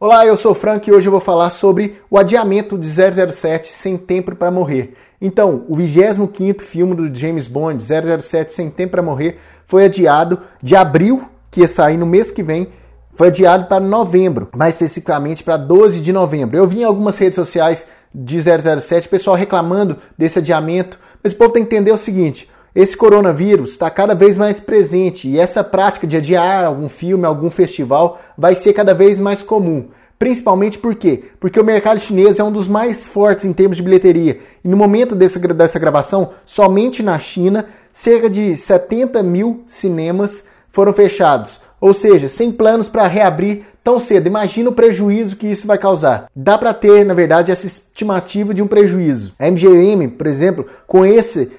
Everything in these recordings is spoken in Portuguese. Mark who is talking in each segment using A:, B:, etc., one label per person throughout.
A: Olá, eu sou o Frank e hoje eu vou falar sobre o adiamento de 007 Sem Tempo para Morrer. Então, o 25º filme do James Bond, 007 Sem Tempo para Morrer, foi adiado de abril, que ia sair no mês que vem, foi adiado para novembro, mais especificamente para 12 de novembro. Eu vi em algumas redes sociais de 007 pessoal reclamando desse adiamento, mas o povo tem que entender o seguinte: esse coronavírus está cada vez mais presente e essa prática de adiar algum filme, algum festival vai ser cada vez mais comum. Principalmente por quê? Porque o mercado chinês é um dos mais fortes em termos de bilheteria. E no momento dessa, dessa gravação, somente na China, cerca de 70 mil cinemas foram fechados. Ou seja, sem planos para reabrir tão cedo. Imagina o prejuízo que isso vai causar. Dá para ter, na verdade, essa estimativa de um prejuízo. A MGM, por exemplo, com esse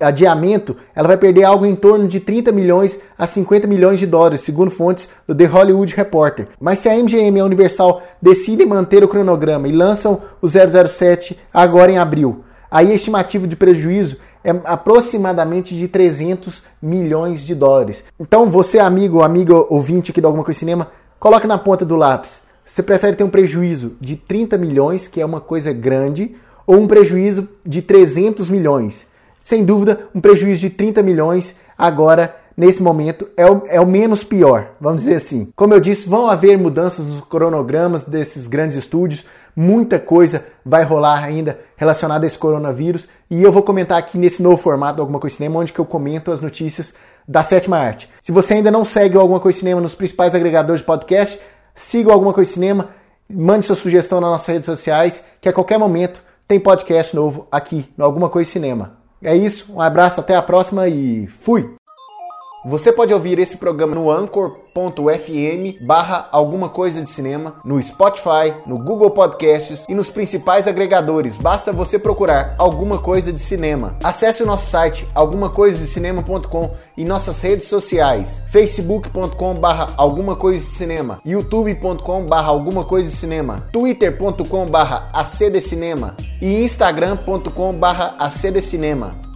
A: adiamento, ela vai perder algo em torno de 30 milhões a 50 milhões de dólares, segundo fontes do The Hollywood Reporter. Mas se a MGM e a Universal decidem manter o cronograma e lançam o 007 agora em abril, aí a estimativa de prejuízo é aproximadamente de 300 milhões de dólares. Então, você, amigo, amigo ouvinte aqui do Alguma Coisa Cinema, Coloque na ponta do lápis. Você prefere ter um prejuízo de 30 milhões, que é uma coisa grande, ou um prejuízo de 300 milhões? Sem dúvida, um prejuízo de 30 milhões agora, nesse momento, é o, é o menos pior, vamos dizer assim. Como eu disse, vão haver mudanças nos cronogramas desses grandes estúdios, muita coisa vai rolar ainda relacionada a esse coronavírus, e eu vou comentar aqui nesse novo formato Alguma Coisa Cinema, onde que eu comento as notícias da sétima arte. Se você ainda não segue o Alguma Coisa Cinema nos principais agregadores de podcast, siga o Alguma Coisa Cinema, mande sua sugestão nas nossas redes sociais, que a qualquer momento tem podcast novo aqui no Alguma Coisa Cinema. É isso, um abraço, até a próxima e fui! Você pode ouvir esse programa no anchor.fm barra alguma coisa de cinema, no Spotify, no Google Podcasts e nos principais agregadores. Basta você procurar alguma coisa de cinema. Acesse o nosso site algumacoisadecinema.com e nossas redes sociais facebook.com barra alguma coisa de cinema, youtube.com barra alguma coisa de cinema, twitter.com barra acdcinema e instagram.com barra acdcinema.